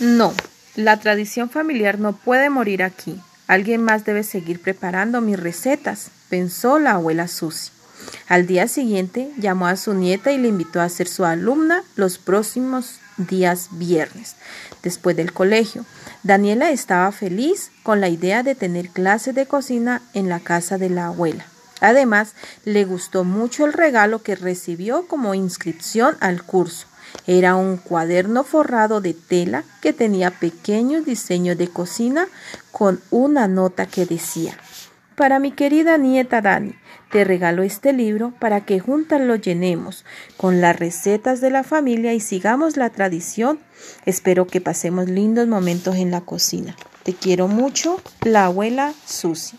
No, la tradición familiar no puede morir aquí. Alguien más debe seguir preparando mis recetas, pensó la abuela Susi. Al día siguiente llamó a su nieta y le invitó a ser su alumna los próximos días viernes, después del colegio. Daniela estaba feliz con la idea de tener clases de cocina en la casa de la abuela. Además, le gustó mucho el regalo que recibió como inscripción al curso. Era un cuaderno forrado de tela que tenía pequeños diseños de cocina con una nota que decía Para mi querida nieta Dani, te regalo este libro para que juntas lo llenemos con las recetas de la familia y sigamos la tradición. Espero que pasemos lindos momentos en la cocina. Te quiero mucho, la abuela Susi.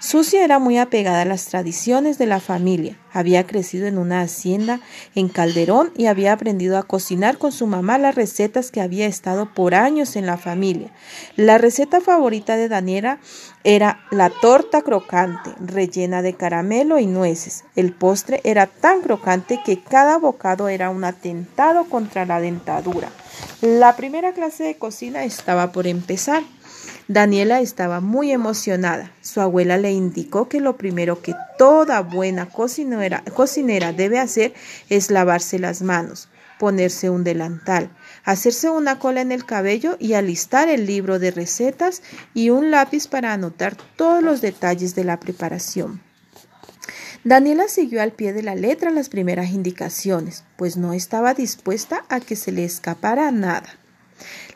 Susi era muy apegada a las tradiciones de la familia. Había crecido en una hacienda en Calderón y había aprendido a cocinar con su mamá las recetas que había estado por años en la familia. La receta favorita de Daniela era la torta crocante, rellena de caramelo y nueces. El postre era tan crocante que cada bocado era un atentado contra la dentadura. La primera clase de cocina estaba por empezar. Daniela estaba muy emocionada. Su abuela le indicó que lo primero que toda buena cocinera, debe hacer es lavarse las manos, ponerse un delantal, hacerse una cola en el cabello y alistar el libro de recetas y un lápiz para anotar todos los detalles de la preparación. Daniela siguió al pie de la letra las primeras indicaciones, pues no estaba dispuesta a que se le escapara nada.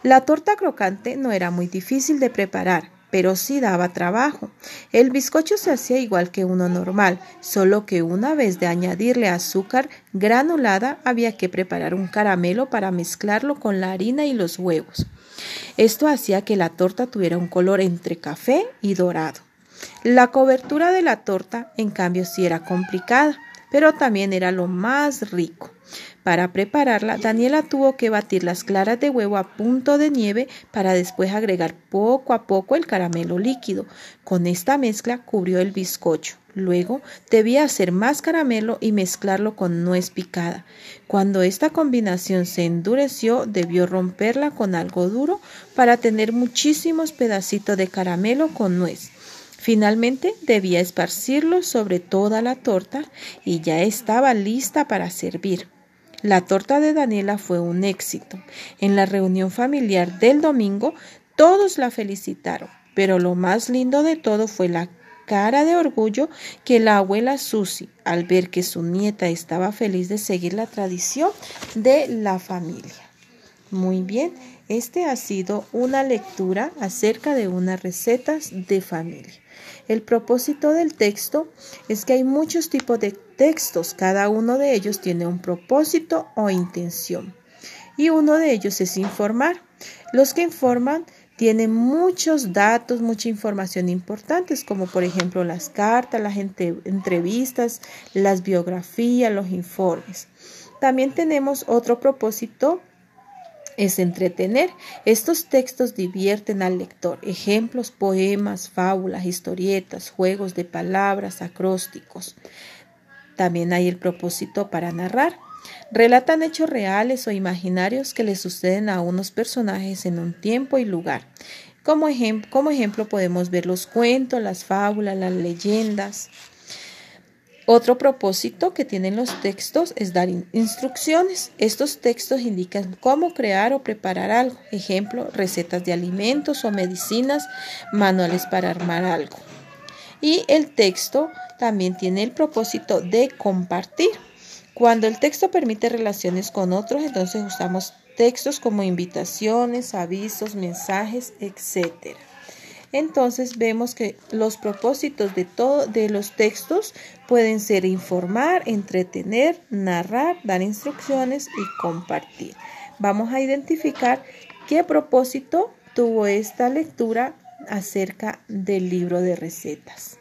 La torta crocante no era muy difícil de preparar, pero sí daba trabajo. El bizcocho se hacía igual que uno normal, solo que una vez de añadirle azúcar granulada había que preparar un caramelo para mezclarlo con la harina y los huevos. Esto hacía que la torta tuviera un color entre café y dorado. La cobertura de la torta, en cambio, sí era complicada, pero también era lo más rico. Para prepararla, Daniela tuvo que batir las claras de huevo a punto de nieve para después agregar poco a poco el caramelo líquido. Con esta mezcla cubrió el bizcocho. Luego debía hacer más caramelo y mezclarlo con nuez picada. Cuando esta combinación se endureció, debió romperla con algo duro para tener muchísimos pedacitos de caramelo con nuez. Finalmente debía esparcirlo sobre toda la torta y ya estaba lista para servir. La torta de Daniela fue un éxito. En la reunión familiar del domingo todos la felicitaron, pero lo más lindo de todo fue la cara de orgullo que la abuela Susi, al ver que su nieta estaba feliz de seguir la tradición de la familia. Muy bien, este ha sido una lectura acerca de unas recetas de familia. El propósito del texto es que hay muchos tipos de textos, cada uno de ellos tiene un propósito o intención. Y uno de ellos es informar. Los que informan tienen muchos datos, mucha información importante, como por ejemplo las cartas, las entrevistas, las biografías, los informes. También tenemos otro propósito es entretener. Estos textos divierten al lector. Ejemplos, poemas, fábulas, historietas, juegos de palabras, acrósticos. También hay el propósito para narrar. Relatan hechos reales o imaginarios que le suceden a unos personajes en un tiempo y lugar. Como, como ejemplo podemos ver los cuentos, las fábulas, las leyendas. Otro propósito que tienen los textos es dar instrucciones. Estos textos indican cómo crear o preparar algo. Ejemplo, recetas de alimentos o medicinas, manuales para armar algo. Y el texto también tiene el propósito de compartir. Cuando el texto permite relaciones con otros, entonces usamos textos como invitaciones, avisos, mensajes, etc. Entonces vemos que los propósitos de todo de los textos pueden ser informar, entretener, narrar, dar instrucciones y compartir. Vamos a identificar qué propósito tuvo esta lectura acerca del libro de recetas.